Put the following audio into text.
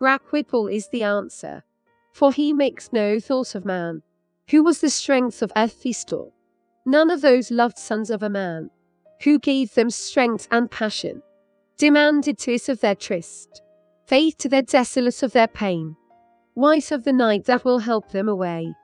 Racquetball is the answer. For he makes no thought of man. Who was the strength of Ephistor? None of those loved sons of a man. Who gave them strength and passion? Demanded tears of their tryst. Faith to their desolate of their pain. White of the night that will help them away.